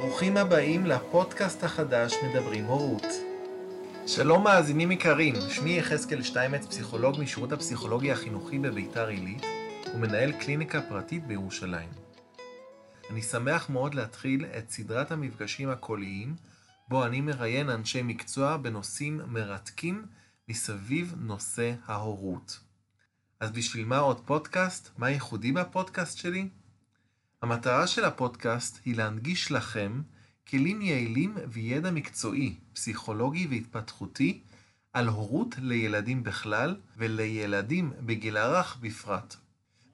ברוכים הבאים לפודקאסט החדש מדברים הורות. שלום מאזינים יקרים, שמי יחזקאל שטיימץ, פסיכולוג משירות הפסיכולוגיה החינוכי בביתר עילית ומנהל קליניקה פרטית בירושלים. אני שמח מאוד להתחיל את סדרת המפגשים הקוליים, בו אני מראיין אנשי מקצוע בנושאים מרתקים מסביב נושא ההורות. אז בשביל מה עוד פודקאסט? מה ייחודי בפודקאסט שלי? המטרה של הפודקאסט היא להנגיש לכם כלים יעילים וידע מקצועי, פסיכולוגי והתפתחותי על הורות לילדים בכלל ולילדים בגיל הרך בפרט,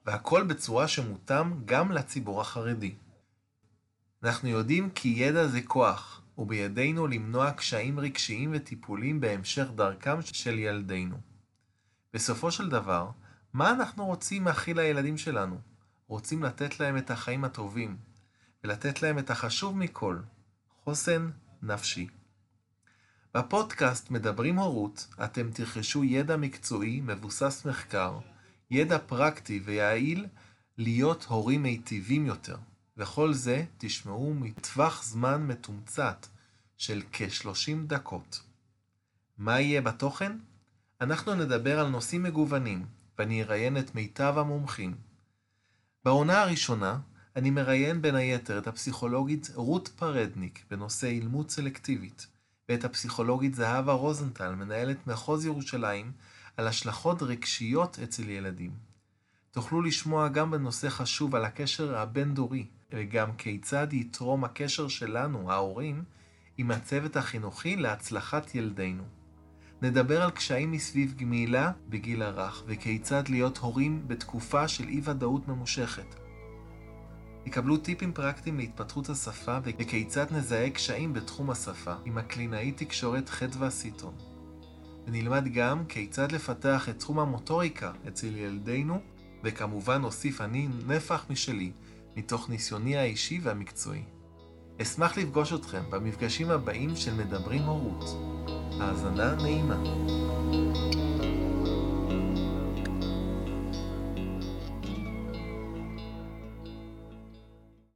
והכל בצורה שמותאם גם לציבור החרדי. אנחנו יודעים כי ידע זה כוח, ובידינו למנוע קשיים רגשיים וטיפוליים בהמשך דרכם של ילדינו. בסופו של דבר, מה אנחנו רוצים להכיל לילדים שלנו? רוצים לתת להם את החיים הטובים, ולתת להם את החשוב מכל, חוסן נפשי. בפודקאסט מדברים הורות, אתם תרכשו ידע מקצועי מבוסס מחקר, ידע פרקטי ויעיל להיות הורים מיטיבים יותר, וכל זה תשמעו מטווח זמן מתומצת של כ-30 דקות. מה יהיה בתוכן? אנחנו נדבר על נושאים מגוונים, ואני אראיין את מיטב המומחים. בעונה הראשונה אני מראיין בין היתר את הפסיכולוגית רות פרדניק בנושא אילמות סלקטיבית, ואת הפסיכולוגית זהבה רוזנטל, מנהלת מחוז ירושלים, על השלכות רגשיות אצל ילדים. תוכלו לשמוע גם בנושא חשוב על הקשר הבין-דורי, וגם כיצד יתרום הקשר שלנו, ההורים, עם הצוות החינוכי להצלחת ילדינו. נדבר על קשיים מסביב גמילה בגיל הרך, וכיצד להיות הורים בתקופה של אי-ודאות ממושכת. יקבלו טיפים פרקטיים להתפתחות השפה וכיצד נזהה קשיים בתחום השפה עם הקלינאית תקשורת חדווה סיטון. ונלמד גם כיצד לפתח את תחום המוטוריקה אצל ילדינו, וכמובן אוסיף אני נפח משלי, מתוך ניסיוני האישי והמקצועי. אשמח לפגוש אתכם במפגשים הבאים של מדברים הורות. האזנה נעימה.